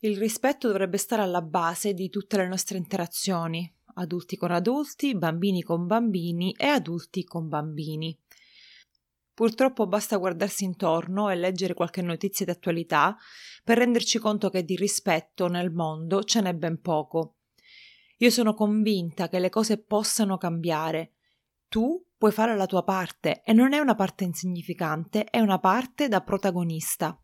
Il rispetto dovrebbe stare alla base di tutte le nostre interazioni, adulti con adulti, bambini con bambini e adulti con bambini. Purtroppo basta guardarsi intorno e leggere qualche notizia di attualità per renderci conto che di rispetto nel mondo ce n'è ben poco. Io sono convinta che le cose possano cambiare. Tu puoi fare la tua parte e non è una parte insignificante, è una parte da protagonista.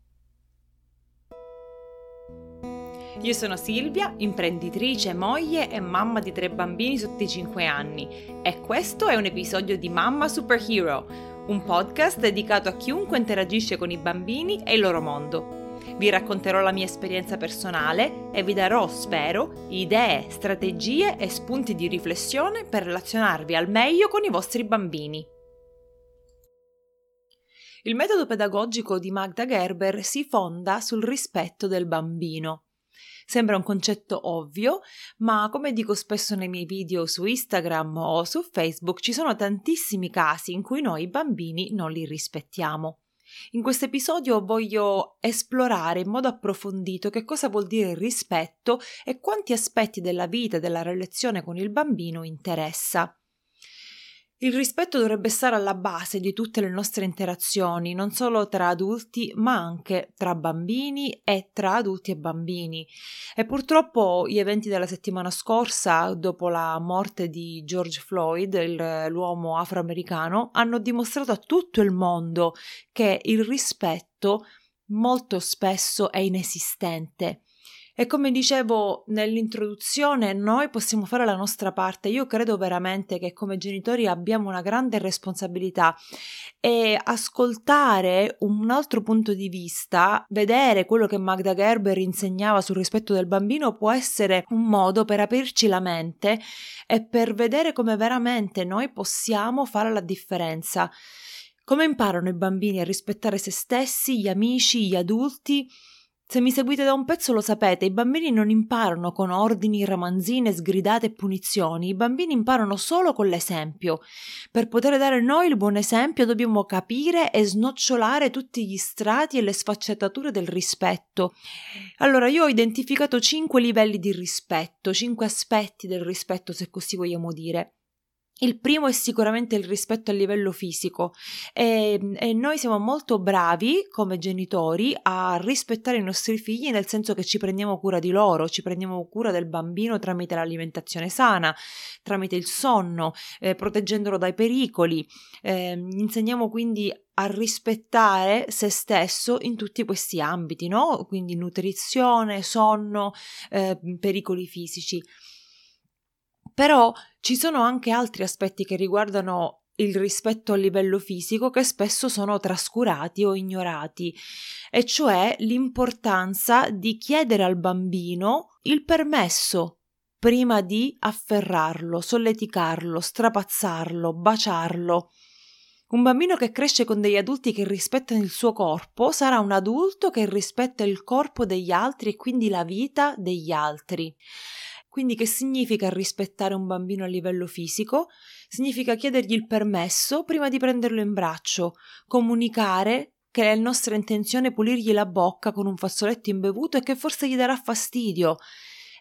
Io sono Silvia, imprenditrice, moglie e mamma di tre bambini sotto i 5 anni e questo è un episodio di Mamma Superhero, un podcast dedicato a chiunque interagisce con i bambini e il loro mondo. Vi racconterò la mia esperienza personale e vi darò, spero, idee, strategie e spunti di riflessione per relazionarvi al meglio con i vostri bambini. Il metodo pedagogico di Magda Gerber si fonda sul rispetto del bambino. Sembra un concetto ovvio, ma come dico spesso nei miei video su Instagram o su Facebook, ci sono tantissimi casi in cui noi bambini non li rispettiamo. In questo episodio voglio esplorare in modo approfondito che cosa vuol dire rispetto e quanti aspetti della vita e della relazione con il bambino interessa. Il rispetto dovrebbe stare alla base di tutte le nostre interazioni, non solo tra adulti, ma anche tra bambini e tra adulti e bambini. E purtroppo gli eventi della settimana scorsa, dopo la morte di George Floyd, il, l'uomo afroamericano, hanno dimostrato a tutto il mondo che il rispetto molto spesso è inesistente e come dicevo nell'introduzione, noi possiamo fare la nostra parte. Io credo veramente che come genitori abbiamo una grande responsabilità e ascoltare un altro punto di vista, vedere quello che Magda Gerber insegnava sul rispetto del bambino può essere un modo per aprirci la mente e per vedere come veramente noi possiamo fare la differenza. Come imparano i bambini a rispettare se stessi, gli amici, gli adulti? Se mi seguite da un pezzo lo sapete, i bambini non imparano con ordini, ramanzine, sgridate e punizioni, i bambini imparano solo con l'esempio. Per poter dare noi il buon esempio dobbiamo capire e snocciolare tutti gli strati e le sfaccettature del rispetto. Allora, io ho identificato cinque livelli di rispetto, cinque aspetti del rispetto, se così vogliamo dire. Il primo è sicuramente il rispetto a livello fisico e, e, noi siamo molto bravi come genitori a rispettare i nostri figli nel senso che ci prendiamo cura di loro, ci prendiamo cura del bambino tramite l'alimentazione sana, tramite il sonno, eh, proteggendolo dai pericoli. Eh, insegniamo quindi a rispettare se stesso in tutti questi ambiti, no? Quindi nutrizione, sonno, eh, pericoli fisici. Però ci sono anche altri aspetti che riguardano il rispetto a livello fisico che spesso sono trascurati o ignorati, e cioè l'importanza di chiedere al bambino il permesso prima di afferrarlo, solleticarlo, strapazzarlo, baciarlo. Un bambino che cresce con degli adulti che rispettano il suo corpo sarà un adulto che rispetta il corpo degli altri e quindi la vita degli altri. Quindi che significa rispettare un bambino a livello fisico? Significa chiedergli il permesso prima di prenderlo in braccio, comunicare che è nostra intenzione pulirgli la bocca con un fazzoletto imbevuto e che forse gli darà fastidio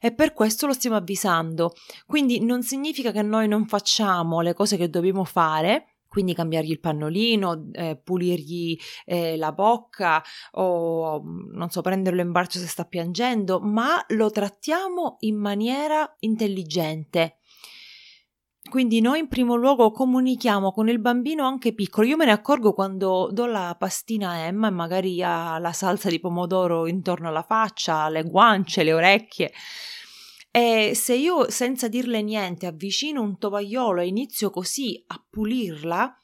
e per questo lo stiamo avvisando. Quindi non significa che noi non facciamo le cose che dobbiamo fare, quindi cambiargli il pannolino, eh, pulirgli eh, la bocca o non so, prenderlo in braccio se sta piangendo, ma lo trattiamo in maniera intelligente. Quindi noi in primo luogo comunichiamo con il bambino anche piccolo. Io me ne accorgo quando do la pastina a Emma e magari ha la salsa di pomodoro intorno alla faccia, le guance, le orecchie. E se io senza dirle niente avvicino un tovagliolo e inizio così a pulirla,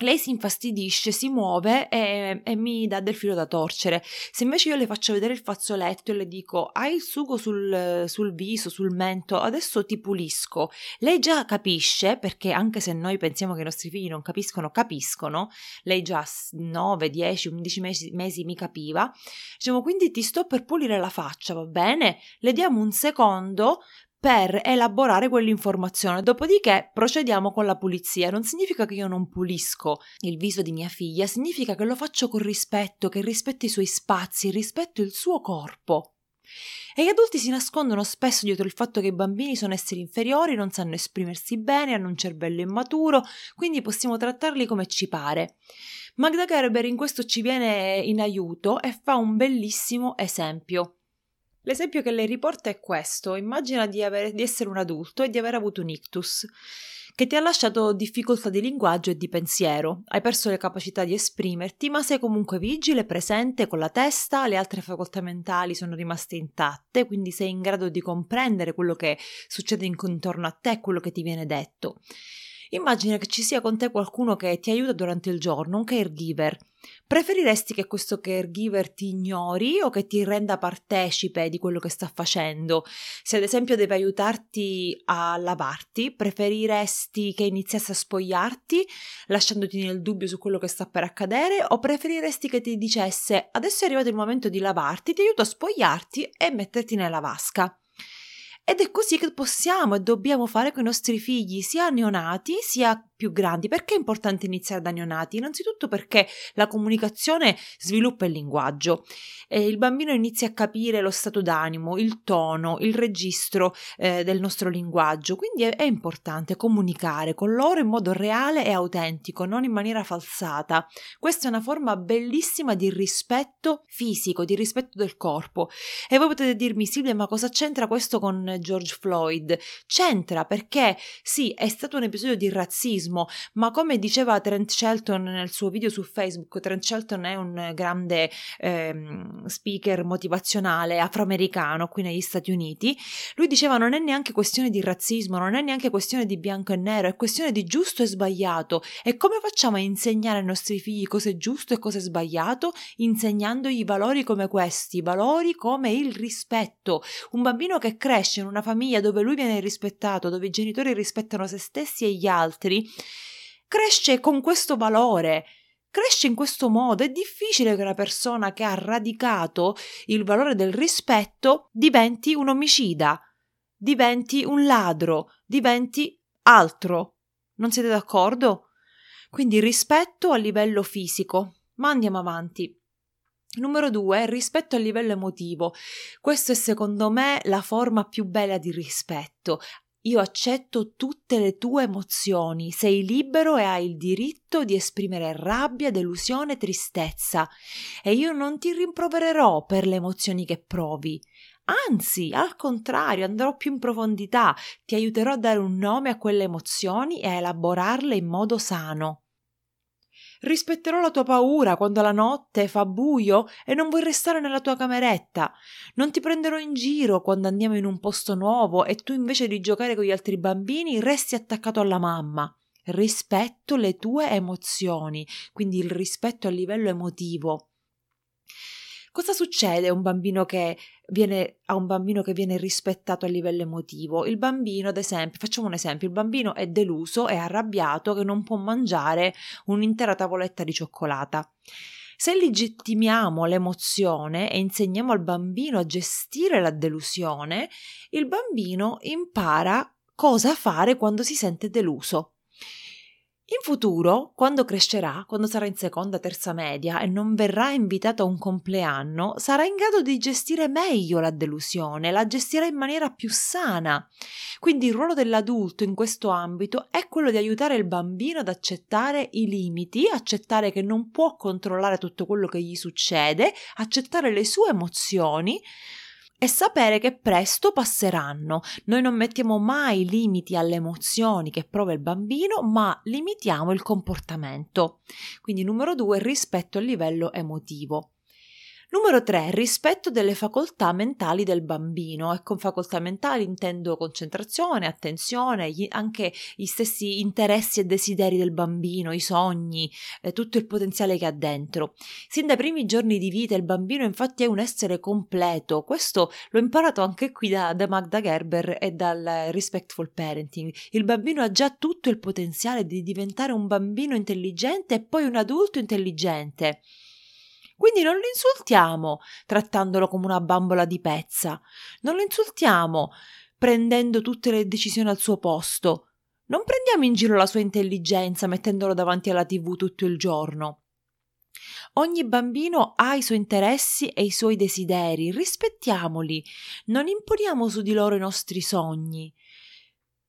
lei si infastidisce, si muove e, e, mi dà del filo da torcere. Se invece io le faccio vedere il fazzoletto e le dico hai il sugo sul, sul, viso, sul mento, adesso ti pulisco, lei già capisce, perché anche se noi pensiamo che i nostri figli non capiscono, capiscono, lei già 9, 10, 11 mesi, mesi mi capiva, diciamo quindi ti sto per pulire la faccia, va bene? Le diamo un secondo per elaborare quell'informazione. Dopodiché procediamo con la pulizia. Non significa che io non pulisco il viso di mia figlia, significa che lo faccio con rispetto, che rispetto i suoi spazi, rispetto il suo corpo. E gli adulti si nascondono spesso dietro il fatto che i bambini sono esseri inferiori, non sanno esprimersi bene, hanno un cervello immaturo, quindi possiamo trattarli come ci pare. Magda Gerber in questo ci viene in aiuto e fa un bellissimo esempio. L'esempio che lei riporta è questo: immagina di, avere, di essere un adulto e di aver avuto un ictus che ti ha lasciato difficoltà di linguaggio e di pensiero. Hai perso le capacità di esprimerti, ma sei comunque vigile, presente con la testa, le altre facoltà mentali sono rimaste intatte, quindi sei in grado di comprendere quello che succede intorno a te, quello che ti viene detto. Immagina che ci sia con te qualcuno che ti aiuta durante il giorno, un caregiver. Preferiresti che questo caregiver ti ignori o che ti renda partecipe di quello che sta facendo? Se ad esempio deve aiutarti a lavarti, preferiresti che iniziasse a spogliarti, lasciandoti nel dubbio su quello che sta per accadere, o preferiresti che ti dicesse adesso è arrivato il momento di lavarti, ti aiuto a spogliarti e metterti nella vasca? Ed è così che possiamo e dobbiamo fare con i nostri figli, sia neonati sia più grandi. Perché è importante iniziare da neonati? Innanzitutto perché la comunicazione sviluppa il linguaggio e il bambino inizia a capire lo stato d'animo, il tono, il registro eh, del nostro linguaggio. Quindi è, è importante comunicare con loro in modo reale e autentico, non in maniera falsata. Questa è una forma bellissima di rispetto fisico, di rispetto del corpo. E voi potete dirmi, Silvia, ma cosa c'entra questo con George Floyd? C'entra perché sì, è stato un episodio di razzismo razzismo, ma come diceva Trent Shelton nel suo video su Facebook, Trent Shelton è un grande ehm, speaker motivazionale afroamericano qui negli Stati Uniti, lui diceva non è neanche questione di razzismo, non è neanche questione di bianco e nero, è questione di giusto e sbagliato. E come facciamo a insegnare ai nostri figli cosa è giusto e cosa è sbagliato? Insegnandogli valori come questi, valori come il rispetto. Un bambino che cresce in una famiglia dove lui viene rispettato, dove i genitori rispettano se stessi e gli altri, cresce con questo valore, cresce in questo modo. È difficile che una persona che ha radicato il valore del rispetto diventi un omicida, diventi un ladro, diventi altro. Non siete d'accordo? Quindi rispetto a livello fisico. Ma andiamo avanti. Numero due, rispetto a livello emotivo. Questo è secondo me la forma più bella di rispetto. Io accetto tutte le tue emozioni, sei libero e hai il diritto di esprimere rabbia, delusione, tristezza e io non ti rimprovererò per le emozioni che provi. Anzi, al contrario, andrò più in profondità, ti aiuterò a dare un nome a quelle emozioni e a elaborarle in modo sano. Rispetterò la tua paura quando la notte fa buio e non vuoi restare nella tua cameretta. Non ti prenderò in giro quando andiamo in un posto nuovo e tu invece di giocare con gli altri bambini resti attaccato alla mamma. Rispetto le tue emozioni, quindi il rispetto a livello emotivo. Cosa succede a un bambino che viene, a un bambino che viene rispettato a livello emotivo? Il bambino, ad esempio, facciamo un esempio, il bambino è deluso, è arrabbiato che non può mangiare un'intera tavoletta di cioccolata. Se legittimiamo l'emozione e insegniamo al bambino a gestire la delusione, il bambino impara cosa fare quando si sente deluso. In futuro, quando crescerà, quando sarà in seconda, terza media e non verrà invitato a un compleanno, sarà in grado di gestire meglio la delusione, la gestirà in maniera più sana. Quindi il ruolo dell'adulto in questo ambito è quello di aiutare il bambino ad accettare i limiti, accettare che non può controllare tutto quello che gli succede, accettare le sue emozioni, e sapere che presto passeranno. Noi non mettiamo mai limiti alle emozioni che prova il bambino, ma limitiamo il comportamento. Quindi numero due, rispetto al livello emotivo. Numero 3. Rispetto delle facoltà mentali del bambino. E con facoltà mentali intendo concentrazione, attenzione, gli, anche gli stessi interessi e desideri del bambino, i sogni, eh, tutto il potenziale che ha dentro. Sin dai primi giorni di vita il bambino infatti è un essere completo. Questo l'ho imparato anche qui da, da Magda Gerber e dal Respectful Parenting. Il bambino ha già tutto il potenziale di diventare un bambino intelligente e poi un adulto intelligente. Quindi non lo insultiamo trattandolo come una bambola di pezza, non lo insultiamo prendendo tutte le decisioni al suo posto, non prendiamo in giro la sua intelligenza mettendolo davanti alla tv tutto il giorno. Ogni bambino ha i suoi interessi e i suoi desideri, rispettiamoli, non imponiamo su di loro i nostri sogni.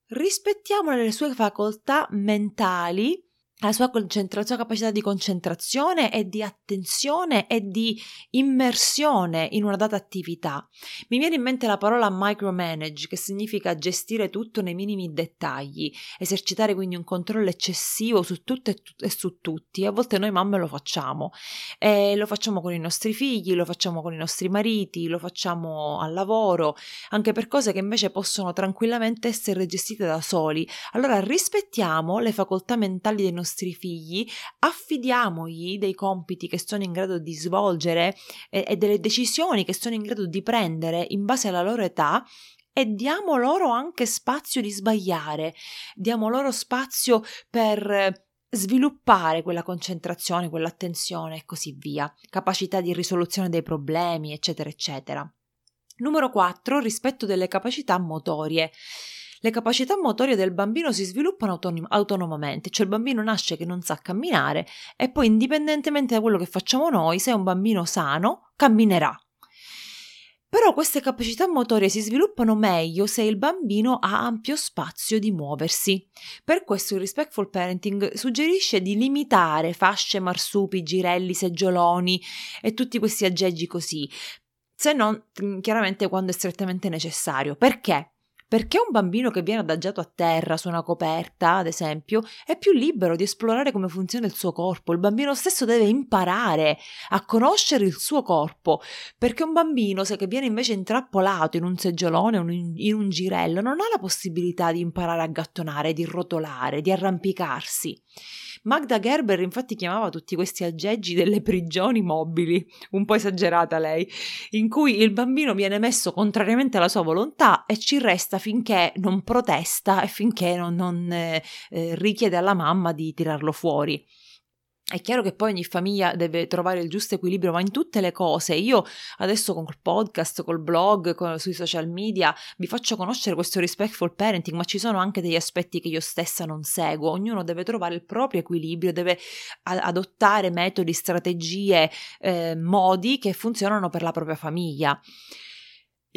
Rispettiamo le sue facoltà mentali la sua, la sua, capacità di concentrazione e di attenzione e di immersione in una data attività. Mi viene in mente la parola micromanage, che significa gestire tutto nei minimi dettagli, esercitare quindi un controllo eccessivo su tutto e, tu- e su tutti. A volte noi mamme lo facciamo, e lo facciamo con i nostri figli, lo facciamo con i nostri mariti, lo facciamo al lavoro, anche per cose che invece possono tranquillamente essere gestite da soli. Allora rispettiamo le facoltà mentali dei nostri nostri figli, affidiamogli dei compiti che sono in grado di svolgere e, e delle decisioni che sono in grado di prendere in base alla loro età e diamo loro anche spazio di sbagliare, diamo loro spazio per sviluppare quella concentrazione, quell'attenzione e così via, capacità di risoluzione dei problemi, eccetera, eccetera. Numero 4. Rispetto delle capacità motorie le capacità motorie del bambino si sviluppano autonom- autonomamente, cioè il bambino nasce che non sa camminare e poi indipendentemente da quello che facciamo noi, se è un bambino sano, camminerà. Però queste capacità motorie si sviluppano meglio se il bambino ha ampio spazio di muoversi. Per questo il Respectful Parenting suggerisce di limitare fasce, marsupi, girelli, seggioloni e tutti questi aggeggi così, se non chiaramente quando è strettamente necessario. Perché? Perché un bambino che viene adagiato a terra su una coperta, ad esempio, è più libero di esplorare come funziona il suo corpo. Il bambino stesso deve imparare a conoscere il suo corpo, perché un bambino, se che viene invece intrappolato in un seggiolone o in un girello, non ha la possibilità di imparare a gattonare, di rotolare, di arrampicarsi. Magda Gerber infatti chiamava tutti questi aggeggi delle prigioni mobili, un po' esagerata lei, in cui il bambino viene messo contrariamente alla sua volontà e ci resta finché non protesta e finché non, non eh, eh richiede alla mamma di tirarlo fuori. È chiaro che poi ogni famiglia deve trovare il giusto equilibrio, ma in tutte le cose. Io adesso con il podcast, col blog, con, sui social media vi faccio conoscere questo respectful parenting, ma ci sono anche degli aspetti che io stessa non seguo. Ognuno deve trovare il proprio equilibrio, deve a- adottare metodi, strategie, eh, modi che funzionano per la propria famiglia.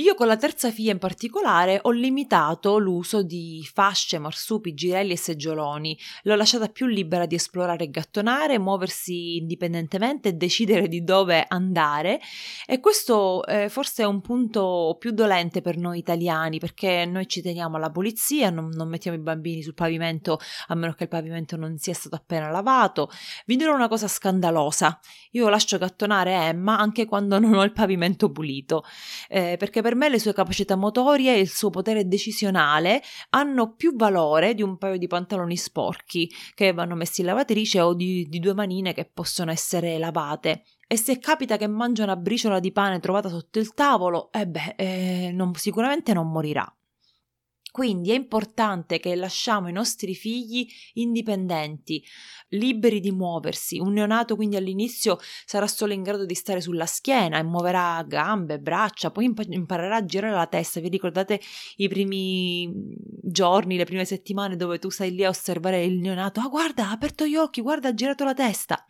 Io con la terza figlia in particolare ho limitato l'uso di fasce, marsupi, girelli e seggioloni. L'ho lasciata più libera di esplorare e gattonare, muoversi indipendentemente e decidere di dove andare. E questo eh, forse è un punto più dolente per noi italiani perché noi ci teniamo alla pulizia, non, non mettiamo i bambini sul pavimento a meno che il pavimento non sia stato appena lavato. Vi dirò una cosa scandalosa. Io lascio gattonare Emma anche quando non ho il pavimento pulito. Eh, perché per me le sue capacità motorie e il suo potere decisionale hanno più valore di un paio di pantaloni sporchi che vanno messi in lavatrice o di, di due manine che possono essere lavate. E se capita che mangia una briciola di pane trovata sotto il tavolo, eh beh, eh, non, sicuramente non morirà. Quindi è importante che lasciamo i nostri figli indipendenti, liberi di muoversi. Un neonato quindi all'inizio sarà solo in grado di stare sulla schiena e muoverà gambe, braccia, poi imparerà a girare la testa. Vi ricordate i primi giorni, le prime settimane dove tu stai lì a osservare il neonato? Ah, guarda, ha aperto gli occhi, guarda, ha girato la testa.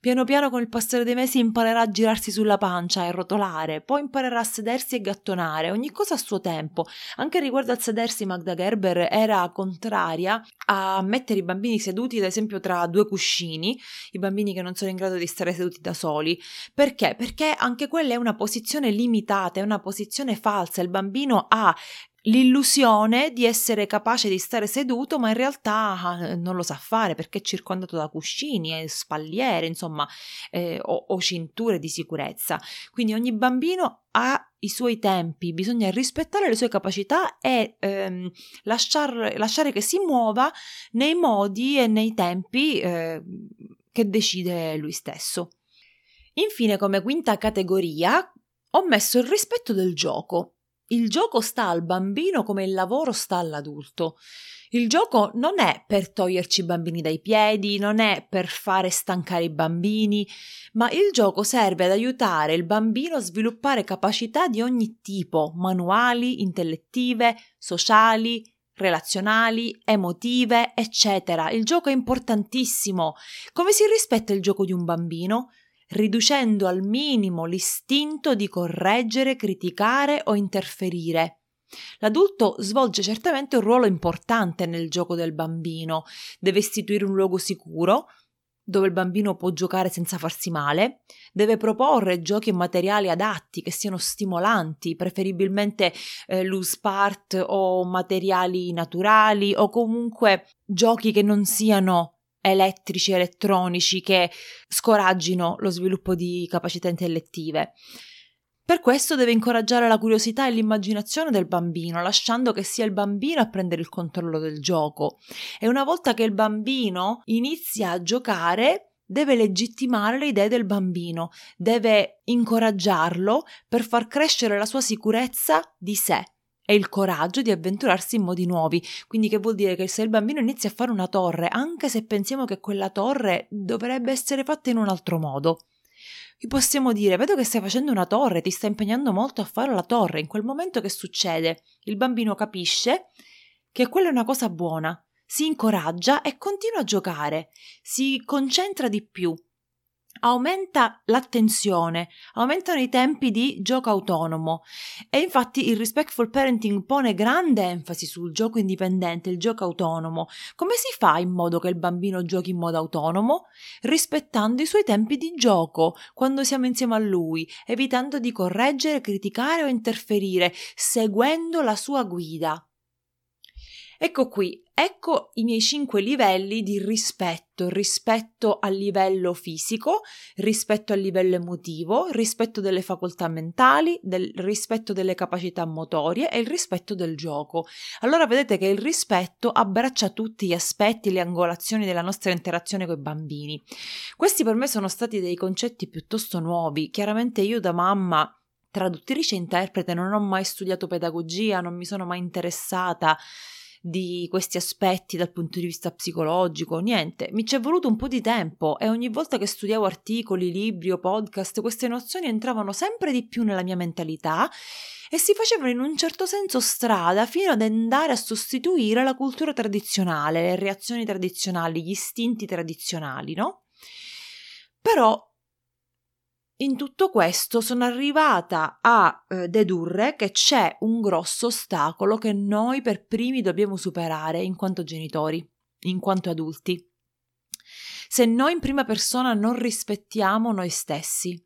Piano piano con il passare dei mesi imparerà a girarsi sulla pancia e rotolare, poi imparerà a sedersi e gattonare, ogni cosa a suo tempo. Anche riguardo al sedersi Magda Gerber era contraria a mettere i bambini seduti ad esempio tra due cuscini, i bambini che non sono in grado di stare seduti da soli. Perché? Perché anche quella è una posizione limitata, è una posizione falsa, il bambino ha l'illusione di essere capace di stare seduto, ma in realtà ah, non lo sa fare perché è circondato da cuscini e spalliere, insomma, eh, o, o cinture di sicurezza. Quindi ogni bambino ha i suoi tempi, bisogna rispettare le sue capacità e ehm, lasciar, lasciare che si muova nei modi e nei tempi eh, che decide lui stesso. Infine, come quinta categoria, ho messo il rispetto del gioco. Il gioco sta al bambino come il lavoro sta all'adulto. Il gioco non è per toglierci i bambini dai piedi, non è per fare stancare i bambini, ma il gioco serve ad aiutare il bambino a sviluppare capacità di ogni tipo, manuali, intellettive, sociali, relazionali, emotive, eccetera. Il gioco è importantissimo. Come si rispetta il gioco di un bambino? Riducendo al minimo l'istinto di correggere, criticare o interferire. L'adulto svolge certamente un ruolo importante nel gioco del bambino, deve istituire un luogo sicuro dove il bambino può giocare senza farsi male, deve proporre giochi e materiali adatti che siano stimolanti, preferibilmente eh, loose part o materiali naturali o comunque giochi che non siano elettrici, elettronici che scoraggino lo sviluppo di capacità intellettive. Per questo deve incoraggiare la curiosità e l'immaginazione del bambino, lasciando che sia il bambino a prendere il controllo del gioco. E una volta che il bambino inizia a giocare, deve legittimare le idee del bambino, deve incoraggiarlo per far crescere la sua sicurezza di sé e il coraggio di avventurarsi in modi nuovi. Quindi che vuol dire che se il bambino inizia a fare una torre, anche se pensiamo che quella torre dovrebbe essere fatta in un altro modo, gli possiamo dire, vedo che stai facendo una torre, ti stai impegnando molto a fare la torre. In quel momento che succede? Il bambino capisce che quella è una cosa buona, si incoraggia e continua a giocare, si concentra di più, aumenta l'attenzione, aumentano i tempi di gioco autonomo e infatti il respectful parenting pone grande enfasi sul gioco indipendente, il gioco autonomo. Come si fa in modo che il bambino giochi in modo autonomo? Rispettando i suoi tempi di gioco quando siamo insieme a lui, evitando di correggere, criticare o interferire, seguendo la sua guida. Ecco qui, ecco i miei cinque livelli di rispetto, rispetto a livello fisico, rispetto a livello emotivo, rispetto delle facoltà mentali, del rispetto delle capacità motorie e il rispetto del gioco. Allora vedete che il rispetto abbraccia tutti gli aspetti, le angolazioni della nostra interazione con i bambini. Questi per me sono stati dei concetti piuttosto nuovi. Chiaramente io da mamma traduttrice e interprete non ho mai studiato pedagogia, non mi sono mai interessata di questi aspetti dal punto di vista psicologico, niente, mi ci è voluto un po' di tempo e ogni volta che studiavo articoli, libri o podcast, queste nozioni entravano sempre di più nella mia mentalità e si facevano in un certo senso strada fino ad andare a sostituire la cultura tradizionale, le reazioni tradizionali, gli istinti tradizionali, no? Però in tutto questo sono arrivata a eh, dedurre che c'è un grosso ostacolo che noi per primi dobbiamo superare in quanto genitori, in quanto adulti. Se noi in prima persona non rispettiamo noi stessi,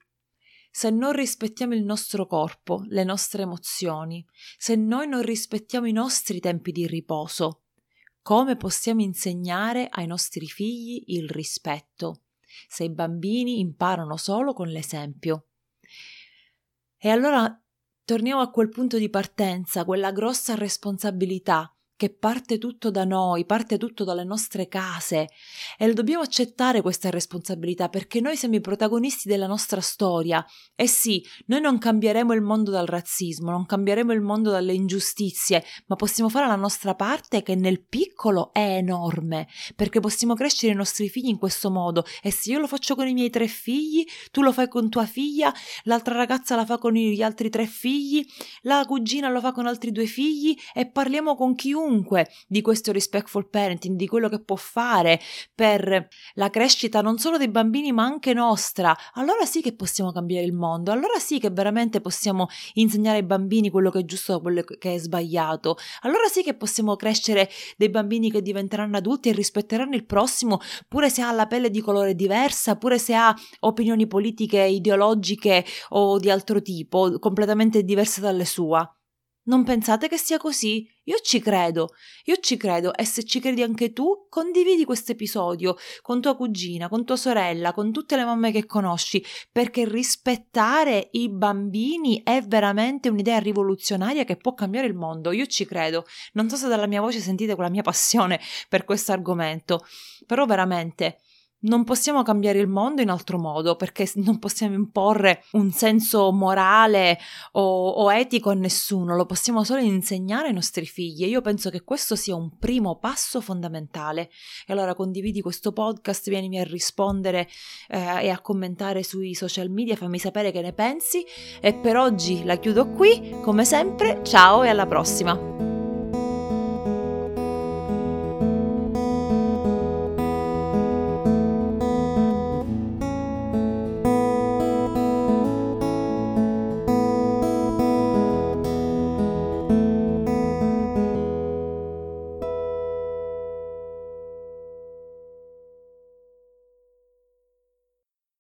se non rispettiamo il nostro corpo, le nostre emozioni, se noi non rispettiamo i nostri tempi di riposo, come possiamo insegnare ai nostri figli il rispetto? Se i bambini imparano solo con l'esempio. E allora torniamo a quel punto di partenza, quella grossa responsabilità che parte tutto da noi, parte tutto dalle nostre case. E dobbiamo accettare questa responsabilità perché noi siamo i protagonisti della nostra storia. E sì, noi non cambieremo il mondo dal razzismo, non cambieremo il mondo dalle ingiustizie, ma possiamo fare la nostra parte che nel piccolo è enorme perché possiamo crescere i nostri figli in questo modo. E se io lo faccio con i miei tre figli, tu lo fai con tua figlia, l'altra ragazza la fa con gli altri tre figli, la cugina lo fa con altri due figli e parliamo con chiunque comunque di questo respectful parenting, di quello che può fare per la crescita non solo dei bambini ma anche nostra, allora sì che possiamo cambiare il mondo, allora sì che veramente possiamo insegnare ai bambini quello che è giusto da quello che è sbagliato, allora sì che possiamo crescere dei bambini che diventeranno adulti e rispetteranno il prossimo pure se ha la pelle di colore diversa, pure se ha opinioni politiche, ideologiche o di altro tipo, completamente diverse dalle sue. Non pensate che sia così? Io ci credo, io ci credo e se ci credi anche tu, condividi questo episodio con tua cugina, con tua sorella, con tutte le mamme che conosci, perché rispettare i bambini è veramente un'idea rivoluzionaria che può cambiare il mondo. Io ci credo. Non so se dalla mia voce sentite quella mia passione per questo argomento, però veramente non possiamo cambiare il mondo in altro modo perché non possiamo imporre un senso morale o, o, etico a nessuno, lo possiamo solo insegnare ai nostri figli e io penso che questo sia un primo passo fondamentale. E allora condividi questo podcast, vienimi a rispondere eh, e a commentare sui social media, fammi sapere che ne pensi e per oggi la chiudo qui, come sempre, ciao e alla prossima!